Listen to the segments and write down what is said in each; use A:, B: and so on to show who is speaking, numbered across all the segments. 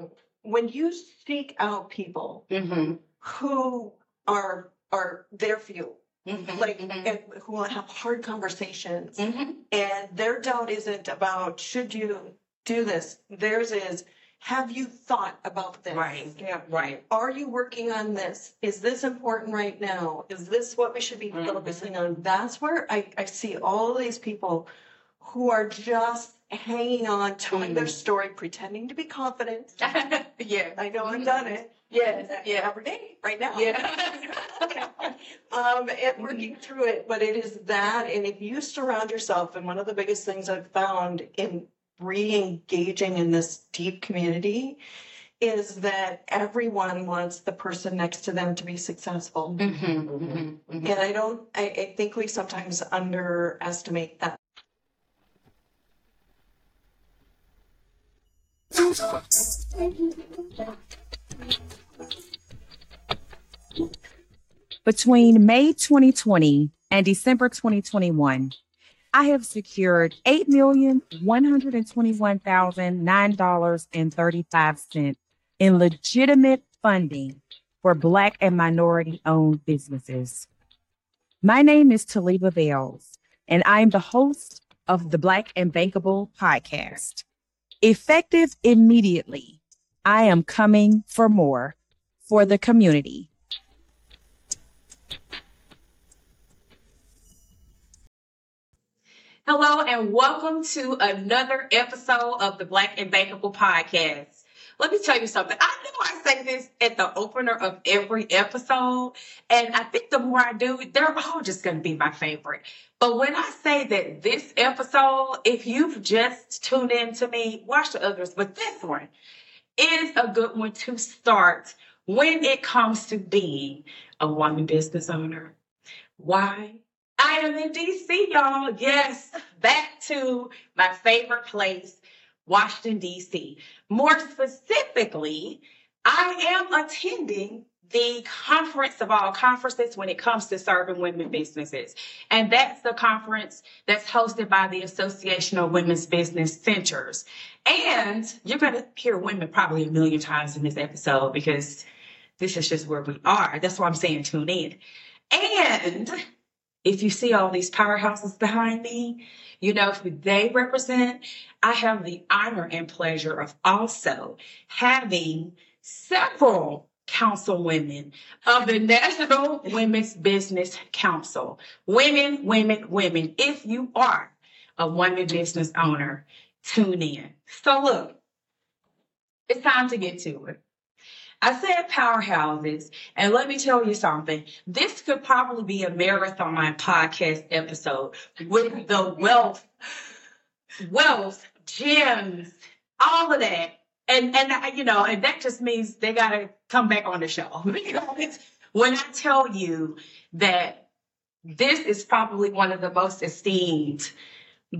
A: um, when you seek out people
B: Mm-hmm.
A: who are are there for you,
B: Mm-hmm.
A: like and who want to have hard conversations,
B: Mm-hmm.
A: and their doubt isn't about should you do this. Theirs is have you thought about this?
B: Right. Yeah. Right.
A: Are you working on this? Is this important right now? Is this what we should be
B: Mhm.
A: focusing on? That's where I, I see all these people who are just hanging on, telling their story, pretending to be confident.
B: yeah.
A: I know I've done it.
B: Yes. Yeah.
A: Every day, right now.
B: Yeah.
A: um, and working through it, but it is that, and if you surround yourself, and one of the biggest things I've found in re-engaging in this deep community is that everyone wants the person next to them to be successful.
B: Mm-hmm. Mm-hmm.
A: And I don't, I, I think we sometimes underestimate that.
C: Between May 2020 and December 2021, I have secured $8,121,009.35 in legitimate funding for Black and minority owned businesses. My name is Taliba Bales, and I'm the host of the Black and Bankable podcast. Effective immediately, I am coming for more for the community.
B: Hello and welcome to another episode of the Black and Bankable podcast. Let me tell you something. I know I say this at the opener of every episode, and I think the more I do, they're all just going to be my favorite. But when I say that this episode, if you've just tuned in to me, watch the others, but this one is a good one to start when it comes to being a woman business owner. Why? I am in DC, y'all. Yes, back to my favorite place, Washington, DC. More specifically, I am attending the conference of all conferences when it comes to serving women businesses. And that's the conference that's hosted by the Association of Women's Business Centers. And you're going to hear women probably a million times in this episode because this is just where we are. That's why I'm saying tune in. And if you see all these powerhouses behind me, you know who they represent. I have the honor and pleasure of also having several councilwomen of the National Women's Business Council. Women, women, women. If you are a woman business owner, tune in. So look, it's time to get to it. I said powerhouses, and let me tell you something. This could probably be a marathon podcast episode with the wealth, wealth, gems, all of that. And and you know, and that just means they gotta come back on the show. Because when I tell you that this is probably one of the most esteemed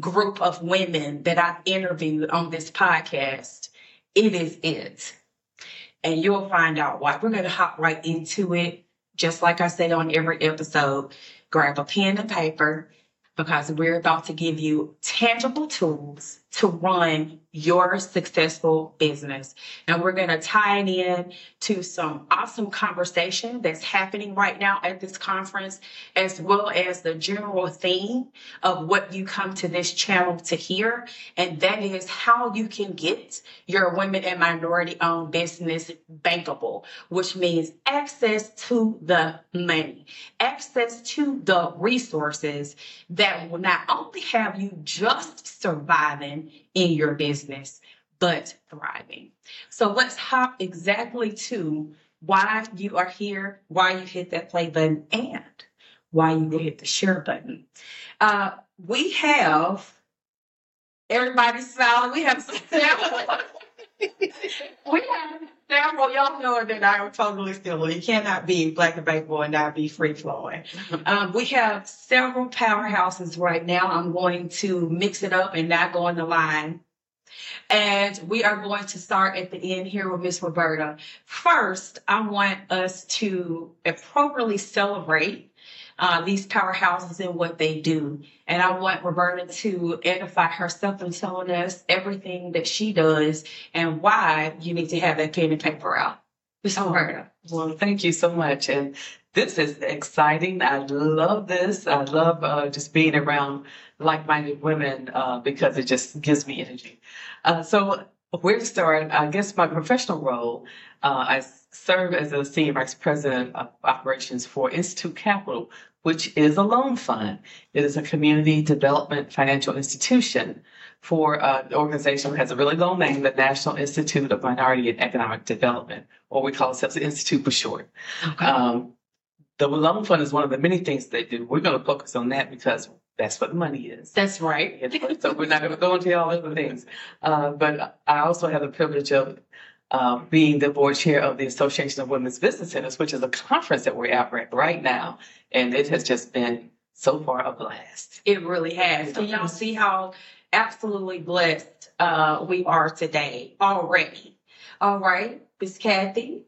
B: group of women that I've interviewed on this podcast, it is it and you'll find out why. We're going to hop right into it. Just like I say on every episode, grab a pen and paper because we're about to give you tangible tools to run your successful business. And we're going to tie it in to some awesome conversation that's happening right now at this conference, as well as the general theme of what you come to this channel to hear. And that is how you can get your women and minority owned business bankable, which means access to the money, access to the resources that will not only have you just surviving in your business, but thriving. So let's hop exactly to why you are here, why you hit that play button, and why you hit the share button. Uh, we have everybody's smiling. We have. we have several. Y'all know that I am totally still. You cannot be black and bankable and not be free flowing. Um, we have several powerhouses right now. I'm going to mix it up and not go on the line. And we are going to start at the end here with Miss Roberta. First, I want us to appropriately celebrate uh, these powerhouses and what they do. And I want Roberta to edify herself and telling us everything that she does and why you need to have that pen and paper out. Miss Roberta.
D: Well, thank you so much. And this is exciting. I love this. I love uh, just being around like minded women uh, because it just gives me energy. Uh, so, where to start? I guess my professional role, uh, I serve as a senior vice president of operations for Institute Capital, which is a loan fund. It is a community development financial institution for uh, an organization that has a really long name, the National Institute of Minority and Economic Development, or we call ourselves the Institute for short. Um, the loan fund is one of the many things they do. We're going to focus on that because that's what the money is.
B: That's right.
D: so we're not going to go into all other things. Uh, but I also have the privilege of uh, being the board chair of the Association of Women's Business Centers, which is a conference that we're at right now. And it has just been so far a blast.
B: It really has. Can y'all see how absolutely blessed uh, we are today already? All right, Miss Kathy.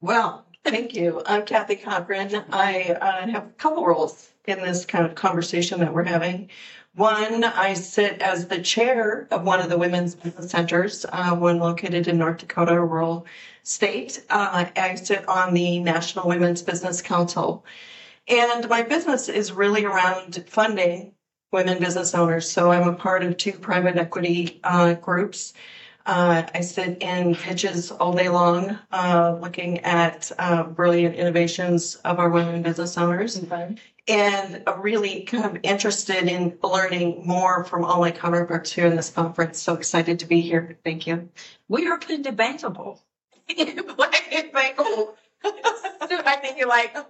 A: Well, thank you. I'm Kathy Cochran. I uh, have a couple roles in this kind of conversation that we're having. One, I sit as the chair of one of the women's business centers, uh, one located in North Dakota, a rural state. Uh, I sit on the National Women's Business Council. And my business is really around funding women business owners. So I'm a part of two private equity uh, groups. Uh, I sit in pitches all day long, uh, looking at uh, brilliant innovations of our women business owners and really kind of interested in learning more from all my counterparts here in this conference. So excited to be here. Thank you.
B: We are pretty and bankable. I think you're like,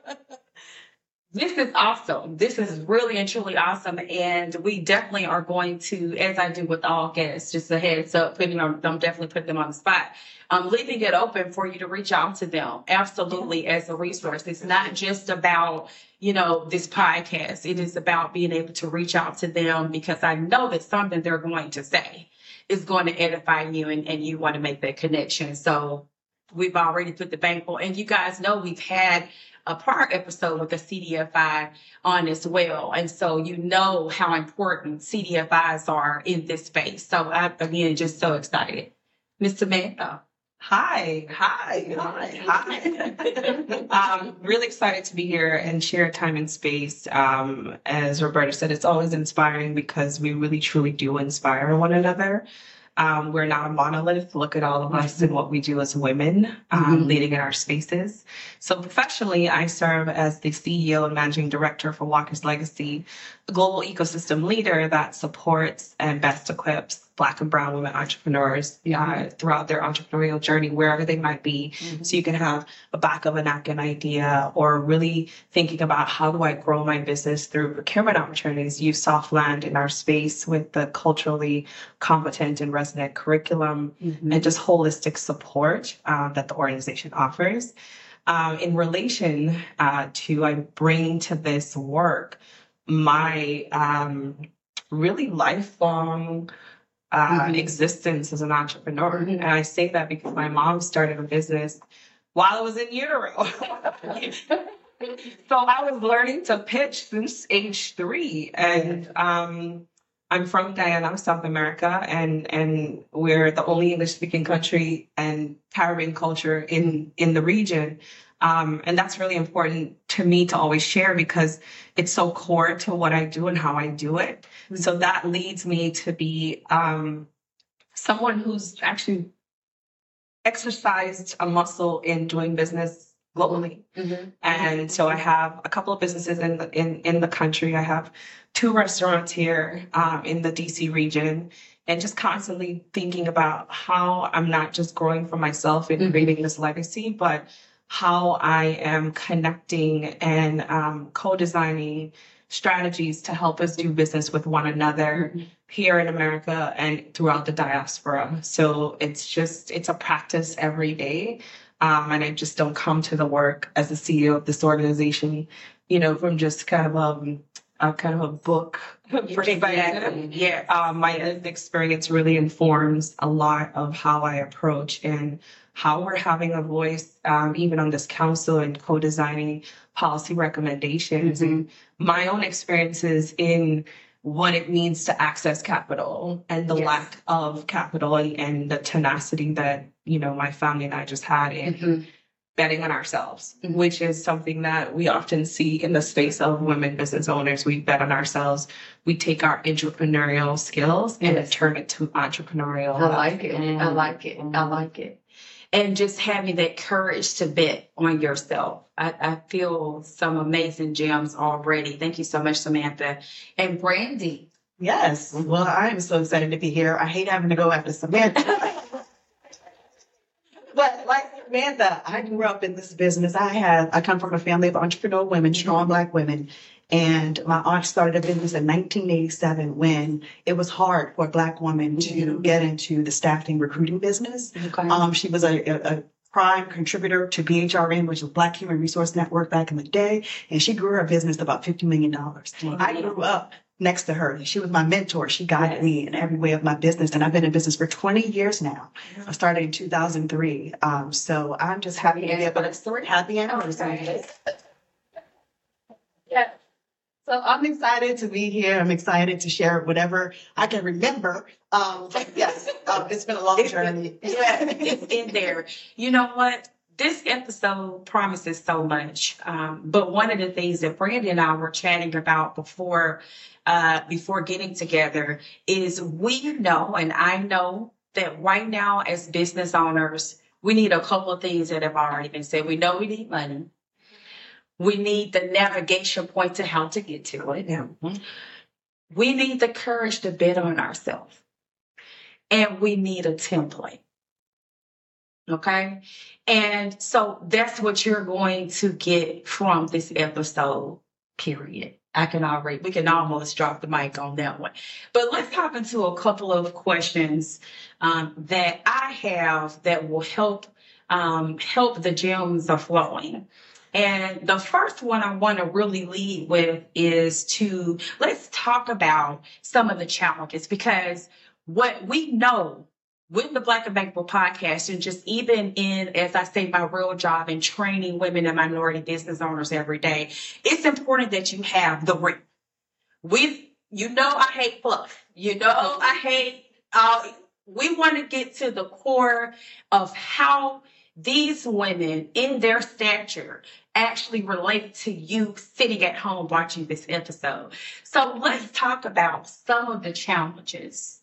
B: this is awesome. This is really and truly awesome. And we definitely are going to, as I do with all guests, just a heads up, putting them, I'm definitely putting them on the spot. I'm leaving it open for you to reach out to them. Absolutely as a resource. It's not just about you know, this podcast. It is about being able to reach out to them because I know that something they're going to say is going to edify you and, and you want to make that connection. So we've already put the bankable and you guys know we've had a prior episode with the CDFI on as well. And so you know how important CDFIs are in this space. So I, again, just so excited. Miss Samantha.
E: Hi, hi, hi, hi. um, really excited to be here and share time and space. Um, as Roberta said, it's always inspiring because we really truly do inspire one another. Um, we're not a monolith. Look at all of us and what we do as women um, mm-hmm. leading in our spaces. So professionally, I serve as the CEO and managing director for Walker's Legacy, a global ecosystem leader that supports and best equips Black and Brown women entrepreneurs uh, throughout their entrepreneurial journey, wherever they might be. Mm-hmm. So you can have a back of a napkin idea or really thinking about how do I grow my business through procurement opportunities, use soft land in our space with the culturally competent and resonant curriculum mm-hmm. and just holistic support uh, that the organization offers. Um, in relation uh, to I bring to this work my um, really lifelong uh, mm-hmm. existence as an entrepreneur. Mm-hmm. And I say that because my mom started a business while I was in utero. so I was learning to pitch since age three. And um, I'm from Guyana, South America, and, and we're the only English speaking country and Caribbean culture in, in the region. Um, and that's really important to me to always share because it's so core to what I do and how I do it. Mm-hmm. So that leads me to be um, someone who's actually exercised a muscle in doing business globally. Mm-hmm. And so I have a couple of businesses in the, in, in the country. I have two restaurants here um, in the DC region and just constantly thinking about how I'm not just growing for myself and mm-hmm. creating this legacy, but how I am connecting and um, co-designing strategies to help us do business with one another mm-hmm. here in America and throughout the diaspora. So it's just it's a practice every day. Um, and I just don't come to the work as the CEO of this organization, you know, from just kind of um, a kind of a book perspective.
B: Yeah.
E: Um, my experience really informs a lot of how I approach and how we're having a voice, um, even on this council and co-designing policy recommendations and my own experiences in what it means to access capital and the
B: Yes.
E: lack of capital and, and the tenacity that, you know, my family and I just had in
B: Mhm.
E: betting on ourselves,
B: Mhm.
E: which is something that we often see in the space of women business owners. We bet on ourselves. We take our entrepreneurial skills and turn it to entrepreneurial.
B: I like it. I like it. I like it. And just having that courage to bet on yourself. I, I feel some amazing gems already. Thank you so much, Samantha. And Brandy.
F: Yes. Well, I am so excited to be here. I hate having to go after Samantha. but like Samantha, I grew up in this business. I have I come from a family of entrepreneur women, strong black women. And my aunt started a business in 1987 when it was hard for a black woman to get into the staffing recruiting business.
B: Okay.
F: Um, she was a, a, a prime contributor to BHRN, which was Black Human Resource Network back in the day, and she grew her business to about $50 million. I grew up next to her. She was my mentor. She guided me in every way of my business, and I've been in business for 20 years now. I started in 2003. Um, so I'm just happy to be able to happy anniversary.
B: Okay. Yeah.
F: So I'm excited to be here. I'm excited to share whatever I can remember. Um, yes, um, it's been a long journey.
B: Yeah, it's in there. You know what? This episode promises so much. Um, but one of the things that Brandy and I were chatting about before uh, before getting together is we know, and I know that right now as business owners, we need a couple of things that have already been said. We know we need money. We need the navigation point to how to get to it.
F: Yeah.
B: We need the courage to bet on ourselves. And we need a template. Okay. And so that's what you're going to get from this episode, period. I can already, we can almost drop the mic on that one. But let's hop into a couple of questions um, that I have that will help um, help the gems of flowing. And the first one I want to really lead with is to let's talk about some of the challenges because what we know with the Black and Bankable podcast, and just even in, as I say, my real job in training women and minority business owners every day, it's important that you have the ring. We, you know, I hate fluff. You know, I hate. Uh, we want to get to the core of how these women in their stature actually relate to you sitting at home watching this episode. So let's talk about some of the challenges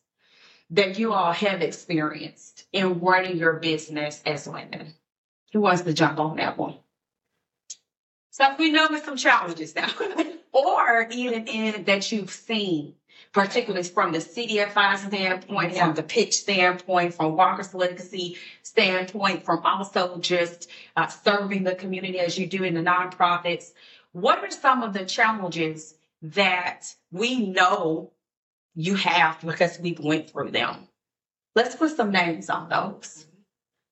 B: that you all have experienced in running your business as women. Who wants to jump on that one? So we know with some challenges now, or even in that you've seen, particularly from the CDFI standpoint, from the pitch standpoint, from Walker's Legacy standpoint, from also just uh, serving the community as you do in the nonprofits. What are some of the challenges that we know you have because we've went through them? Let's put some names on those.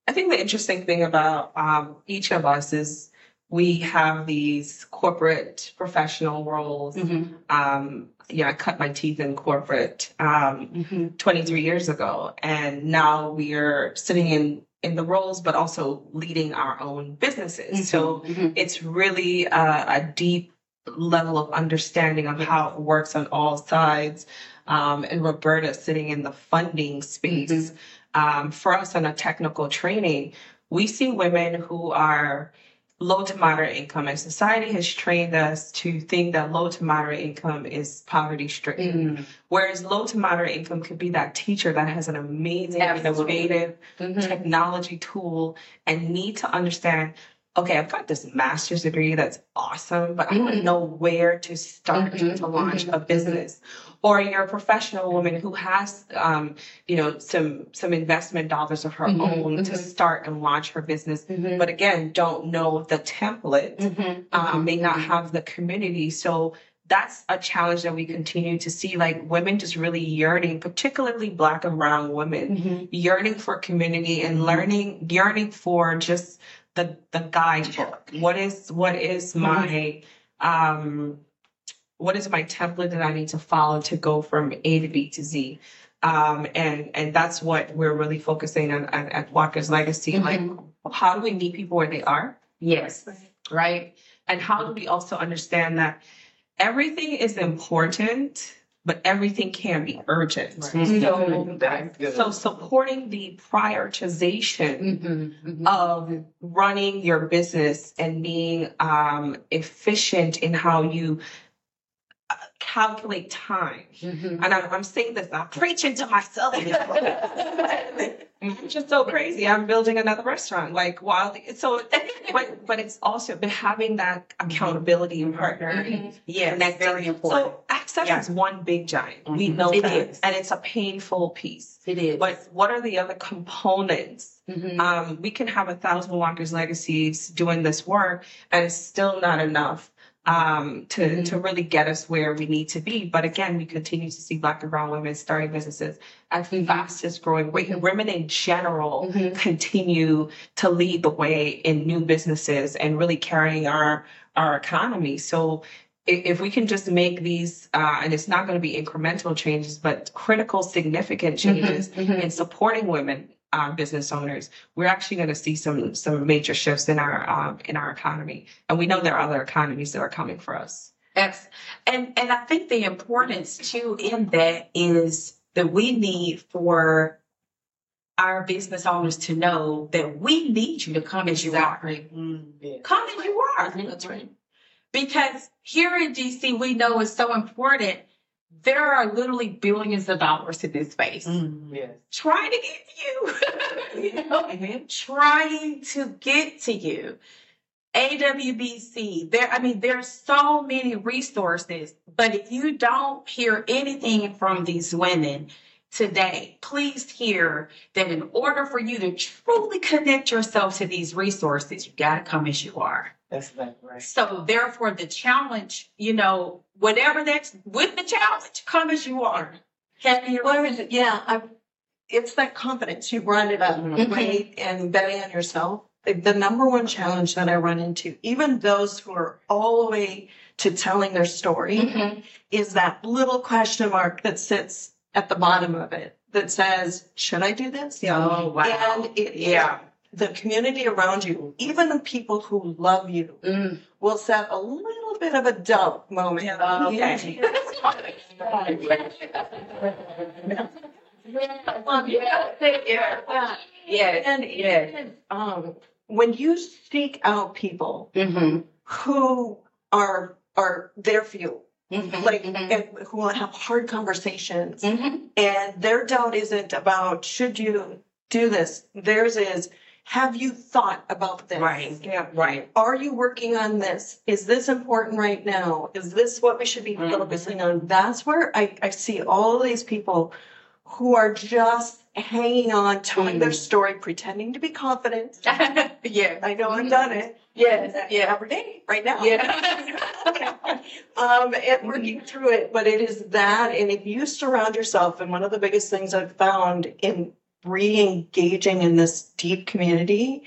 E: I think the interesting thing about um, each of us is we have these corporate professional roles.
B: Mm-hmm.
E: Um, yeah, I cut my teeth in corporate um,
B: Mm-hmm.
E: 23 years ago, and now we are sitting in in the roles, but also leading our own businesses. So
B: Mm-hmm.
E: it's really a, a deep level of understanding of how it works on all sides. Um, and Roberta sitting in the funding space. Um, for us on a technical training, we see women who are low to moderate income, and society has trained us to think that low to moderate income is poverty stricken. Whereas low to moderate income could be that teacher that has an amazing,
B: Absolutely.
E: innovative
B: Mm-hmm.
E: technology tool and need to understand okay, I've got this master's degree that's awesome, but I don't
B: Mhm.
E: know where to start
B: Mhm,
E: to launch
B: mhm,
E: a business. Or you're a professional woman who has, um, you know, some some investment dollars of her
B: Mhm,
E: own to
B: mhm.
E: start and launch her business,
B: Mm-hmm.
E: but again, don't know the template, um, may not have the community. So that's a challenge that we continue to see, like women just really yearning, particularly Black and Brown women,
B: Mm-hmm.
E: yearning for community and learning, yearning for just the the guidebook. What is what is my um what is my template that I need to follow to go from A to B to Z? Um, and and that's what we're really focusing on, on at Walker's Legacy. Like, how do we meet people where they are,
B: Yes.
E: right? And how do we also understand that everything is important, but everything can be urgent.
B: Mhm.
E: So, so supporting the prioritization
B: Mm-hmm.
E: of running your business and being um, efficient in how you calculate time.
B: Mm-hmm.
E: And I'm, I'm saying this, I'm preaching to myself. It's just so crazy. I'm building another restaurant. Like while so, but but it's also been having that accountability partner.
B: Yes,
E: that's
B: very important.
E: So access
B: Yeah.
E: is one big giant. We
B: Mhm.
E: know
B: It
E: that,
B: is.
E: and it's a painful piece.
B: it is.
E: But what are the other components
B: Mhm.
E: um, we can have a thousand walkers legacies doing this work and it's still not enough um, to,
B: Mhm.
E: to really get us where we need to be. But again, we continue to see black and brown women starting businesses at the
B: Mhm.
E: fastest growing rate. And women in general
B: Mhm.
E: continue to lead the way in new businesses and really carrying our, our economy. So if we can just make these, uh, and it's not going to be incremental changes, but critical, significant changes
B: Mhm.
E: in supporting women uh, business owners, we're actually going to see some some major shifts in our um, in our economy, and we know there are other economies that are coming for us.
B: Yes. And and I think the importance too in that is that we need for our business owners to know that we need you to come as you are.
D: Yeah.
B: Come as you are.
D: That's right.
B: Because here in DC, we know it's so important. There are literally billions of dollars in this space mm,
D: Yes.
B: trying to get to you. you know, mm-hmm. trying to get to you. AWBC, there, I mean, there's so many resources, but if you don't hear anything from these women today, please hear that in order for you to truly connect yourself to these resources, you got to come as you are.
D: That's that right.
B: So therefore, the challenge, you know, whatever that's with the challenge, come as you are. Have your
A: What is it? Yeah, I, it's that confidence. You brought it up,
B: Mhm.
A: right? And betting on yourself. The- The number one challenge that I run into, even those who are all the way to telling their story,
B: Mhm.
A: is that little question mark that sits at the bottom of it that says, should I do this? Yeah.
B: Oh wow.
A: And it, yeah, the community around you, even the people who love you,
B: Mm.
A: will set a little bit of a doubt moment.
B: Oh, okay. Yes.
A: And
B: Yes.
A: um, when you seek out people
B: Mm-hmm.
A: who are are there for you,
B: Mm-hmm.
A: like and who will have hard conversations,
B: Mm-hmm.
A: and their doubt isn't about should you do this. Theirs is have you thought about this?
B: Right.
E: Yeah,
B: Right.
A: Are you working on this? Is this important right now? Is this what we should be
B: Mhm.
A: focusing on? That's where I, I see all these people who are just hanging on, telling their
B: Mhm.
A: story, pretending to be confident.
B: yeah.
A: I know I've done it.
B: Yes. Yeah.
A: Every day, right now.
B: Yeah.
A: um, and working through it, but it is that. And if you surround yourself, and one of the biggest things I've found in re-engaging in this deep community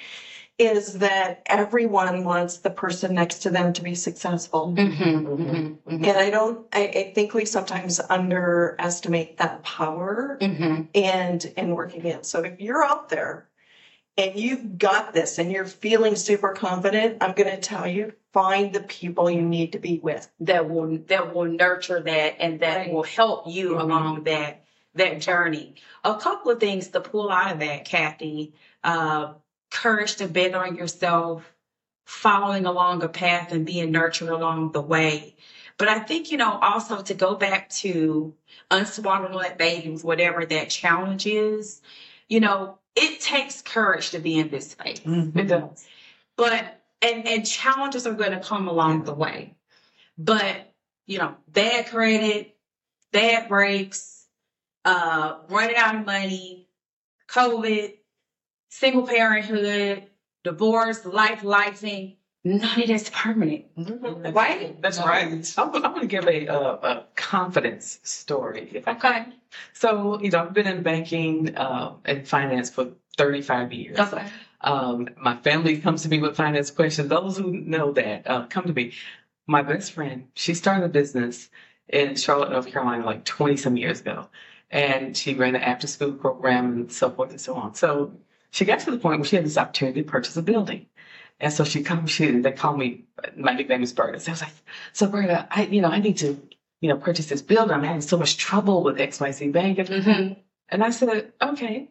A: is that everyone wants the person next to them to be successful.
B: Mm-hmm. Mm-hmm.
A: And I don't, I, I think we sometimes underestimate that power
B: Mm-hmm.
A: and and working in. So if you're out there and you've got this and you're feeling super confident, I'm going to tell you find the people you need to be with.
B: That will that will nurture that and that
A: Right.
B: will help you
A: Mhm.
B: along that that journey. A couple of things to pull out of that, Kathy. Uh, courage to bet on yourself, following along a path and being nurtured along the way. But I think, you know, also to go back to unswallowing that babies, whatever that challenge is, you know, it takes courage to be in this space.
D: It does.
B: But and and challenges are going to come along the way. But you know, bad credit, bad breaks, uh, running out of money, COVID, single parenthood, divorce, life, lifing, none of that's permanent. Right?
D: That's right. I'm, I'm going to give a, a, a confidence story.
B: Okay.
D: So, you know, I've been in banking uh, and finance for 35 years.
B: Okay.
D: Um, my family comes to me with finance questions. Those who know that uh, come to me. My best friend, she started a business in Charlotte, North Carolina, like 20 some years ago. And she ran an after school program and so forth and so on. So she got to the point where she had this opportunity to purchase a building. And so she comes, she, they call me, my nickname is Berta. So I was like, so Berta, I, you know, I need to, you know, purchase this building. I'm having so much trouble with XYZ Bank.
B: Mm-hmm.
D: And I said, okay.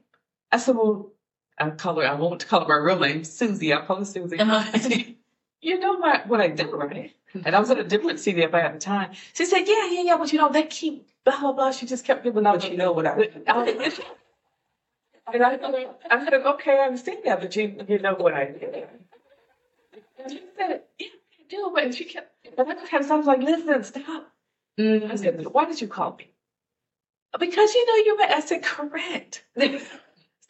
D: I said, well, I call her, I won't call her my real name, Susie. I'll call her Susie.
B: Uh-huh.
D: You know what, what I do, right? And I was at a different CDFI at the time. She said, yeah, yeah, yeah, but you know, they keep blah, blah, blah. She just kept giving out.
E: But you know what I-
D: I and I, I said, okay, I understand that, but you, you know what I did. And she said, yeah, I do. And she kept, and I just had, I was like, listen, stop.
B: Mm-hmm.
D: I said, why did you call me? Because you know you were. I said, correct.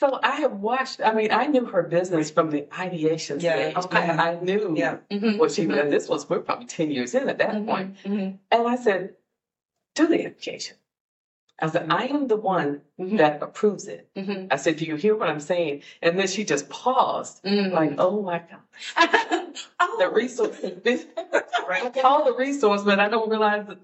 D: so I have watched. I mean, I knew her business from the ideation
E: Yeah,
D: stage.
E: okay.
D: I, I knew
E: Yeah.
B: Mm-hmm.
D: what she did. This was we're probably ten years in at that point.
B: Mm-hmm.
D: And I said, do the education. I said, I am the one
B: Mm-hmm.
D: that approves it.
B: Mm-hmm.
D: I said, do you hear what I'm saying? And then she just paused, like, oh my God,
B: oh,
D: the resources. I
E: Right.
D: call the resource, but I don't realize that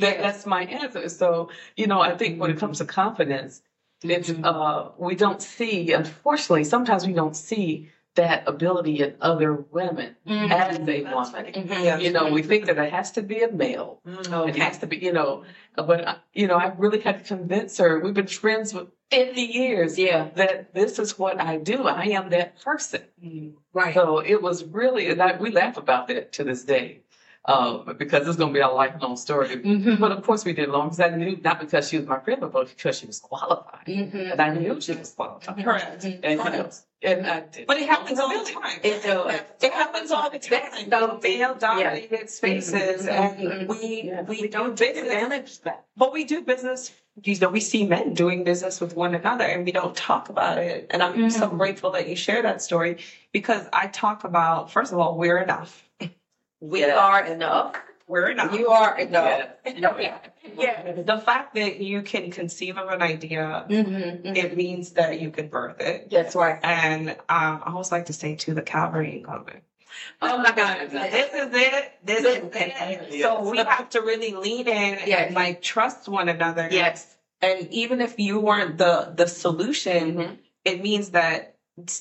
D: that that's my answer. So, you know, I think when it comes to confidence, it's uh we don't see, unfortunately, sometimes we don't see that ability in other women
B: Mm-hmm.
D: as a woman.
E: Yeah.
D: You know, we think that it has to be a male. It has to be, you know, but uh, you know, I really had to convince her. We've been friends for 50 years.
B: Yeah.
D: That this is what I do. I am that person.
B: Right.
D: So it was really, and I, we laugh about that to this day, um, because it's going to be a lifelong story.
B: Mm-hmm.
D: But of course, we did long because I knew not because she was my friend, but because she was qualified,
B: Mm-hmm.
D: and I knew she was qualified.
E: Correct.
D: And, you know, and I did.
E: But it happens all the time.
B: It does.
E: It happens all the time.
B: So-
E: Male dominated spaces, and we
D: Yeah.
E: we don't business. But we do business. You know, we see men doing business with one another, and we don't talk about it. And I'm so grateful that you share that story because I talk about first of all, we're enough.
B: We are enough.
E: We're enough.
B: You are enough.
E: yeah. yeah. The fact that you can conceive of an idea,
B: Mm-hmm.
E: it means that you can birth it.
B: That's right.
E: And um, I always like to say too, the Calvary ain't coming.
B: Oh my God.
E: This is it. This is it. So we have to really lean in
B: Yes.
E: and like trust one another.
B: Yes.
E: And even if you weren't the the solution,
B: Mhm.
E: it means that you,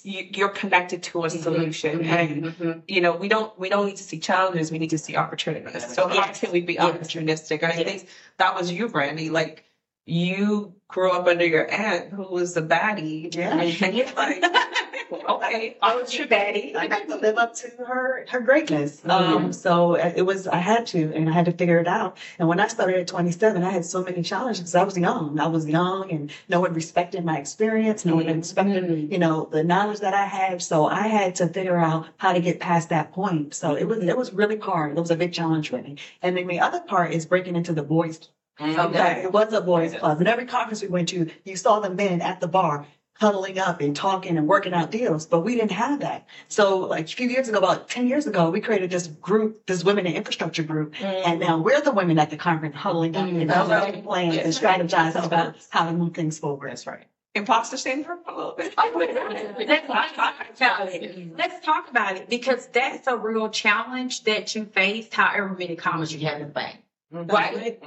E: you're connected to a solution. And
B: Mhm.
E: you know, we don't we don't need to see challenges. We need to see opportunities. So how
B: Yes.
E: can we be
B: Yes.
E: opportunistic? And I think that was you, Brandy. Like you grew up under your aunt who was a baddie.
F: Yeah.
E: And you're like, okay, I was your baddie.
F: I got to live up to her her greatness.
E: Mhm.
F: Um, so it was I had to, and I had to figure it out. And when I started at 27, I had so many challenges I was young. I was young, and no one respected my experience. No one respected, you know, the knowledge that I had. So I had to figure out how to get past that point. So it was it was really hard. It was a big challenge for me. And then the other part is breaking into the boys Okay, it was a boys' club. Uh, and every conference we went to, you saw the men at the bar huddling up and talking and working out deals, but we didn't have that. So, like a few years ago, about 10 years ago, we created this group, this women in infrastructure group. Mm-hmm. And now we're the women at the conference huddling up and mm-hmm. developing plans and strategizing about how to move things forward.
D: That's right.
E: Imposter syndrome a little bit.
B: Let's talk about it. Let's talk about it because that's a real challenge that you faced, however many commas you have in the bank. Mm-hmm. Right?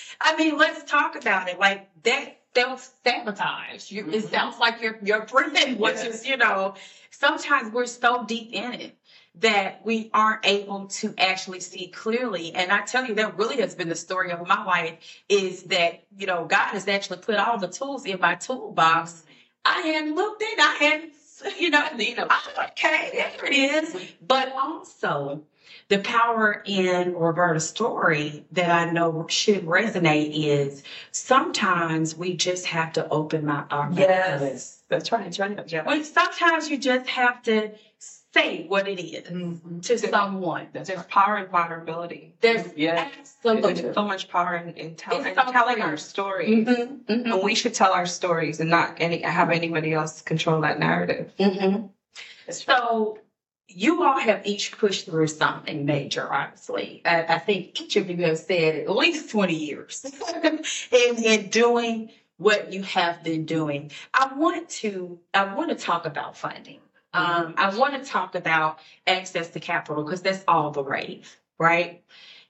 B: I mean, let's talk about it. Like that self sabotage. You, It mm-hmm. sounds like you're you're friend, which is, you know, sometimes we're so deep in it that we aren't able to actually see clearly. And I tell you, that really has been the story of my life is that, you know, God has actually put all the tools in my toolbox. I hadn't looked in, I hadn't, you know, you know, okay, there it is. But also, the power in Roberta's story that I know should resonate is sometimes we just have to open my our mouths.
D: Yes, that's right. That's right. Yeah.
B: Well, sometimes you just have to say what it is to someone.
D: That's
E: There's
D: right.
E: power in vulnerability.
B: There's
D: Yeah.
B: absolutely.
E: There's so much power in, in, tell, in
B: so
E: telling our story.
B: Mhm, mhm,
E: And we should tell our stories and not any have anybody else control that narrative.
B: mhm. So you all have each pushed through something major, honestly. I, I think each of you have said at least 20 years in, in doing what you have been doing. I want to I want to talk about funding. Um, I want to talk about access to capital because that's all the rage, right?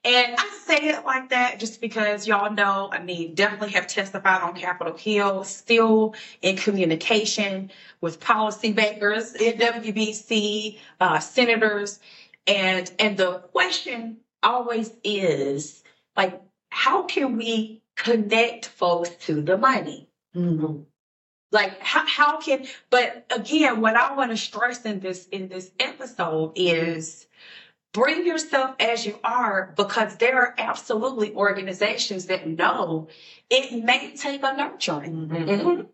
B: And I say it like that just because y'all know, I mean, definitely have testified on Capitol Hill, still in communication with policymakers in WBC, uh, senators. And, and the question always is like, how can we connect folks to the money?
F: Mhm.
B: like how, how can but again what i want to stress in this in this episode is bring yourself as you are because there are absolutely organizations that know it may take a nurturing
D: Mhm.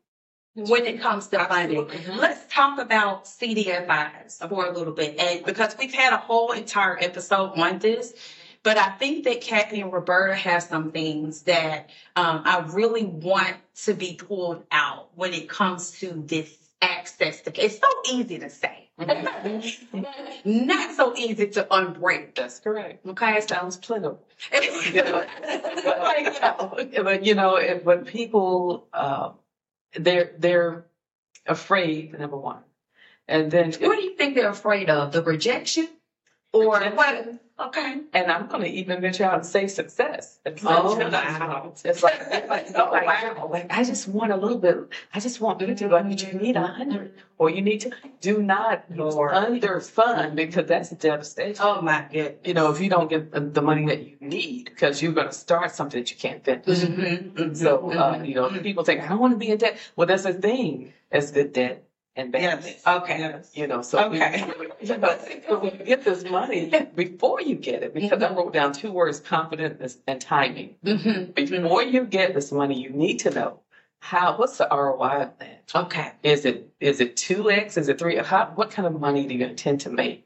B: when it comes to funding
D: Mhm.
B: let's talk about cdfis for a little bit and because we've had a whole entire episode on this but I think that Kathy and Roberta have some things that um, I really want to be pulled out when it comes to this access to. It's so easy to say, not so easy to unbreak.
D: That's correct.
B: Okay, it
D: Sounds plentiful.
B: like, you know,
D: but you know, if, when people uh, they're they're afraid, number one, and then
B: what do you think they're afraid of? The rejection, or what? Okay.
D: and I'm going to even venture out and say success. It's
B: Oh,
D: like,
B: wow.
D: it's like, it's like,
B: Oh, wow.
D: like, I just want a little bit. I just want you to, but you need a hundred, or you need to do not
B: Lord.
D: underfund because that's devastation.
B: Oh my goodness.
D: You know, if you don't get the, the money that you need, because you're going to start something that you can't finish.
B: Mhm,
D: So,
B: mhm,
D: uh,
B: mhm.
D: you know, people think, I don't want to be in debt. Well, that's a thing as good debt and bad
E: Yes.
D: debt.
B: Okay.
D: You know, so we-
B: Okay.
D: when you get this money before you get it, because I wrote down two words, confidence and timing.
B: Mhm.
D: Before you get this money, you need to know how, what's the ROI of that?
B: Okay.
D: Is it, is it two X? Is it three? How, what kind of money do you intend to make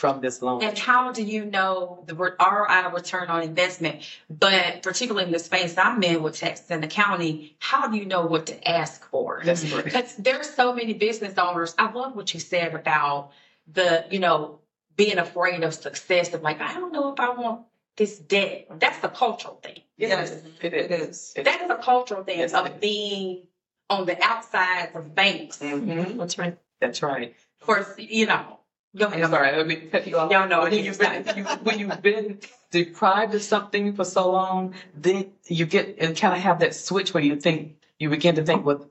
D: from this loan?
B: And how do you know the ROI return on investment? But particularly in the space I'm in with taxes and accounting, how do you know what to ask for?
D: That's correct.
B: Because there's so many business owners. I love what you said about the, you know, being afraid of success. Of like, I don't know if I want this debt. That's a cultural thing.
D: Yes, it is.
E: It is.
D: That
B: is a cultural thing
D: Yes, it is.
B: of being on the outside of banks.
D: Mhm. That's right. That's right.
B: Of course, you know, go ahead.
D: I'm sorry, let me cut you off.
B: Y'all know
D: when you've been you, when you've been deprived of something for so long, then you get and kind of have that switch where you think you begin to think, well,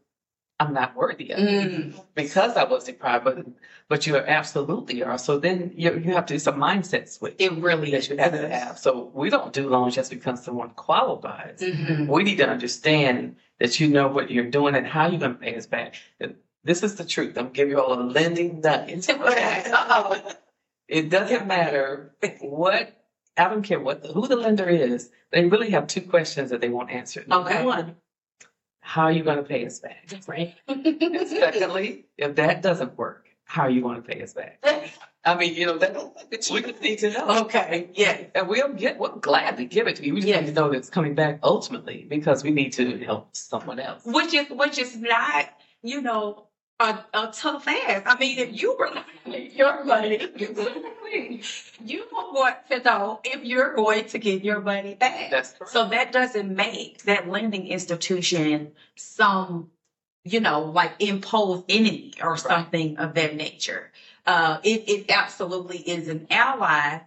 D: I'm not worthy of it
B: Mm,
D: because I was deprived, but but you absolutely are. So then you you have to it's a mindset switch
B: it really
D: that
B: is.
D: you have to have. So we don't do loans just because someone qualifies.
B: Mhm.
D: We need to understand that you know what you're doing and how you're going to pay us back. This is the truth. I'm giving you all a lending nugget. It doesn't matter what, I don't care what, who the lender is. They really have two questions that they won't answer. Number
B: Okay.
D: one, how are you going to pay us back?
B: Right.
D: And secondly, if that doesn't work, how are you going to pay us back? I mean, you know, that we just need to know.
B: Okay. Yeah.
D: And we'll get, we'll gladly give it to you. We just
B: Yes.
D: need to know that it's coming back ultimately because we need to help someone else.
B: Which is which is not, you know, a, a tough ass. I mean, if you were your money, you want to know if you're going to get your money back.
D: That's correct.
B: So that doesn't make that lending institution some, you know, like imposed enemy or something of that nature. Uh, it, it absolutely is an ally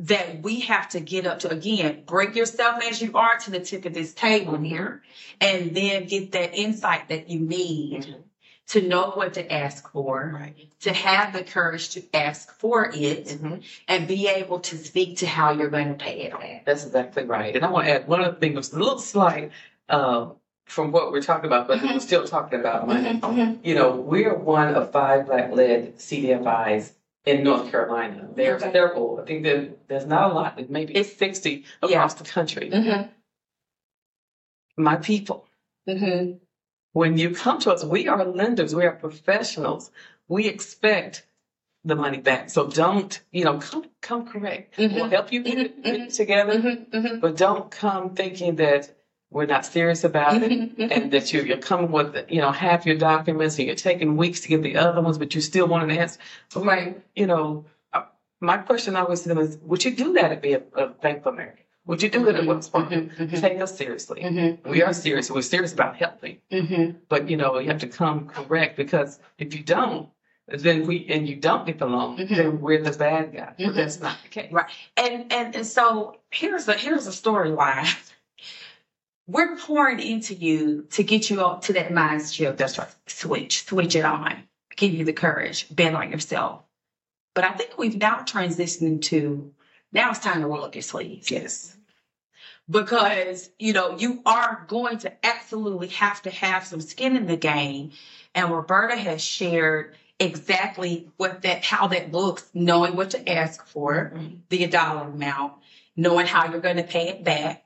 B: that we have to get up to again, bring yourself as you are to the tip of this table here, and then get that insight that you need
D: Mhm.
B: To know what to ask for,
D: Right.
B: to have the courage to ask for it,
D: Mhm.
B: and be able to speak to how you're going to pay it back.
D: That's exactly right. And I want to add one other thing a little slight uh, from what we're talking about, but we're still talking about money. You know, we're one of five black-led CDFIs in North Carolina. There's
B: Okay.
D: several. I think that there's not a lot, maybe
B: It's-
D: 60
B: yeah.
D: across the country.
B: Mm-hmm.
D: My people,
B: Mm-hmm.
D: When you come to us, we are lenders, we are professionals. We expect the money back. So don't, you know, come come correct.
B: Mhm.
D: We'll help you get it, get it
B: Mhm.
D: together,
B: Mm-hmm.
D: but don't come thinking that we're not serious about it.
B: Mm-hmm.
D: and that you're, you're coming with, you know, half your documents and you're taking weeks to get the other ones, but you still want an answer.
B: Right.
D: You know, uh, my question always to them is, would you do that at be a, a Bank of America? Would you do it at Wells Fargo?
B: Mm-hmm.
D: Take us seriously.
B: Mm-hmm.
D: We are serious. We're serious about helping,
B: Mm-hmm.
D: but you know, you have to come correct because if you don't, then we and you don't get the loan,
B: Mhm.
D: then we're the bad guy. But
B: Mhm.
D: that's not the case.
B: Right. And and and so here's a here's a storyline. We're pouring into you to get you up to that mind shift.
D: That's right.
B: Switch, switch it on, give you the courage, bet on yourself. But I think we've now transitioned into now it's time to roll up your sleeves.
D: Yes.
B: Because, you know, you are going to absolutely have to have some skin in the game. And Roberta has shared exactly what that how that looks, knowing what to ask for the dollar amount, knowing how you're going to pay it back.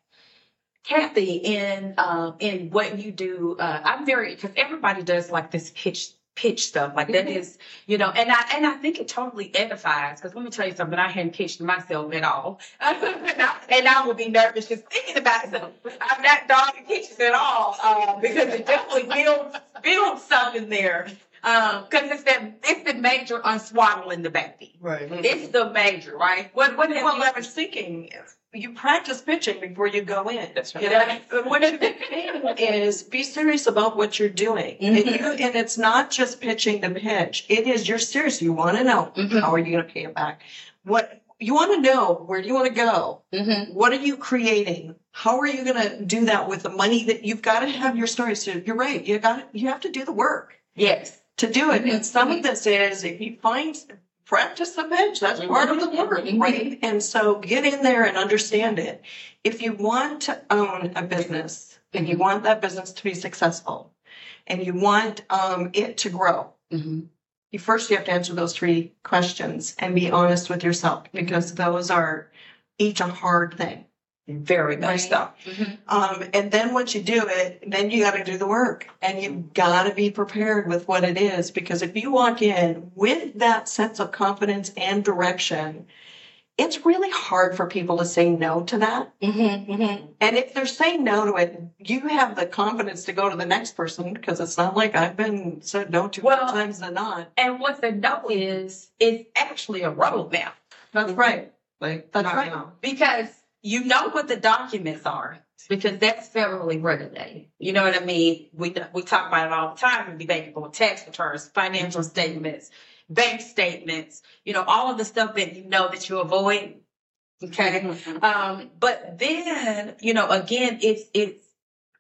B: Kathy, in um, in what you do, uh, I'm very because everybody does like this pitch pitch stuff. Like that is you know and I and I think it totally edifies because let me tell you something I hadn't pitched myself at all and, I, and I would be nervous just thinking about it. So I'm not dogging pitches at all uh, because it definitely builds builds something there because it's that it's the major unswaddling the baby
A: Right.
B: it's the major right? What what have
A: Well,
B: you ever
A: was thinking, you practice pitching before you go in.
D: That's right.
A: What you know, one of the things is be serious about what you're doing. And,
B: Mhm.
A: you, and it's not just pitching the pitch. It is you're serious. You want to know
B: Mhm.
A: how are you going to pay it back? What you want to know, where do you want to go?
B: mm-hmm.
A: What are you creating? How are you going to do that with the money that you've got to have your story? So you're right. You got you have to do the work
B: yes
A: to do it.
B: Mhm.
A: And some of this is if you find practice the pitch, that's part of the work, right? And so get in there and understand it. If you want to own a business and you want that business to be successful and you want um, it to grow,
B: mm-hmm.
A: you first you have to answer those three questions and be honest with yourself because those are each a hard thing.
B: Very much
A: Right.
B: so mm-hmm.
A: Um, and then once you do it, then you got to do the work and you've got to be prepared with what it is. Because if you walk in with that sense of confidence and direction, it's really hard for people to say no to that.
B: Mm-hmm. Mm-hmm.
A: And if they're saying no to it, you have the confidence to go to the next person because it's not like I've been said no to
B: Well-
A: more times than not.
B: And what the no is, is actually a roadmap
A: That's right.
E: Like
A: That's right.
E: now.
B: because you know what the documents are because that's federally regulated. You know what I mean? We we talk about it all the time in the bankable tax returns, financial statements, bank statements. You know all of the stuff that you know that you avoid. Okay. Um, but then, you know, again, it's it's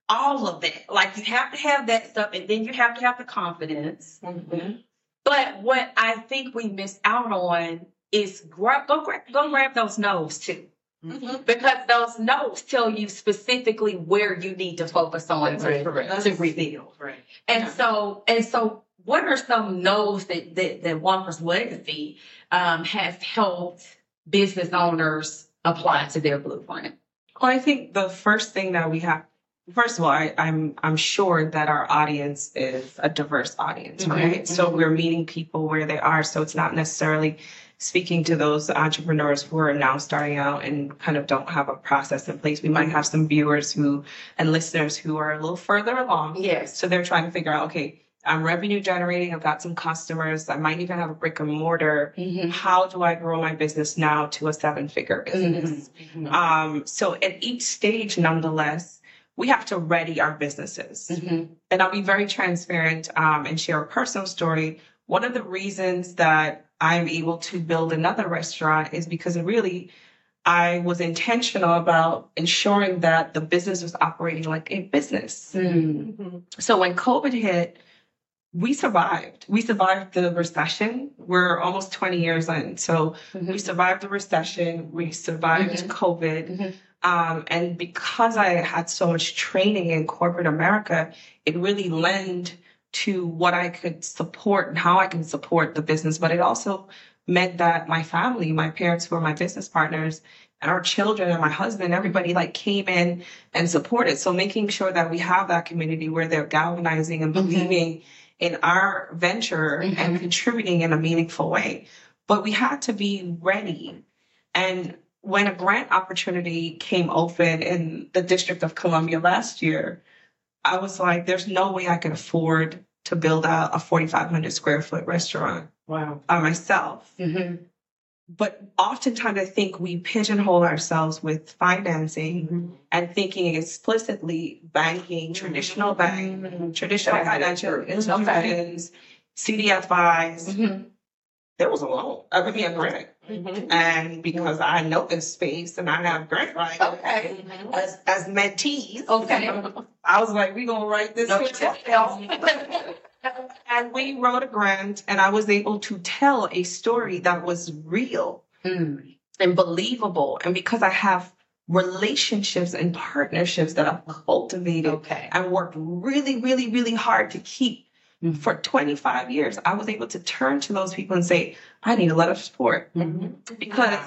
B: all of that. Like you have to have that stuff, and then you have to have the confidence.
A: Mhm.
B: But what I think we miss out on is grab go grab go grab those no's too.
A: Mhm.
B: Because those notes tell you specifically where you need to focus on to,
D: correct.
B: to reveal.
D: Right.
B: And
A: Yeah.
B: so and so what are some no's that that, that Walker's legacy um, has helped business owners apply to their blueprint?
E: Well, I think the first thing that we have, first of all, I, I'm I'm sure that our audience is a diverse audience,
B: Mhm,
E: right? So we're meeting people where they are. So it's not necessarily speaking to those entrepreneurs who are now starting out and kind of don't have a process in place. We might have some viewers who and listeners who are a little further along.
B: Yes.
E: So they're trying to figure out, okay, I'm revenue generating. I've got some customers. I might even have a brick and mortar.
B: Mm-hmm.
E: How do I grow my business now to a seven figure business? Um, so at each stage, nonetheless, we have to ready our businesses.
B: Mm-hmm.
E: And I'll be very transparent um, and share a personal story. One of the reasons that I'm able to build another restaurant is because it really, I was intentional about ensuring that the business was operating like a business.
B: Mm-hmm.
A: Mhm.
E: So when COVID hit, we survived. We survived the recession. We're almost 20 years in. So we survived the recession. We survived
B: Mhm.
E: COVID.
B: Mhm.
E: Um, and because I had so much training in corporate America, it really lent to what I could support and how I can support the business. But it also meant that my family, my parents who are my business partners, and our children and my husband, everybody like came in and supported. So making sure that we have that community where they're galvanizing and
B: Mhm.
E: believing in our venture
B: Mhm.
E: and contributing in a meaningful way. But we had to be ready. And when a grant opportunity came open in the District of Columbia last year, I was like, there's no way I could afford to build out a 4,500 square foot restaurant
A: Wow.
E: by myself.
B: Mm-hmm.
E: But oftentimes I think we pigeonhole ourselves with financing
A: Mm-hmm.
E: and thinking explicitly banking, traditional bank, traditional financial institutions, CDFIs.
B: Mhm.
E: There was a loan. I mean, a grant.
B: Mhm.
E: And because I know this space and I have grant writing
B: Okay.
E: as, as mentees,
B: Okay.
E: I was like, we're gonna write this.
B: No,
E: and we wrote a grant and I was able to tell a story that was real
B: Mm.
E: and believable. And because I have relationships and partnerships that I've cultivated
B: Okay.
E: and worked really, really, really hard to keep
B: Mhm.
E: for 25 years, I was able to turn to those people and say, I need a letter of support because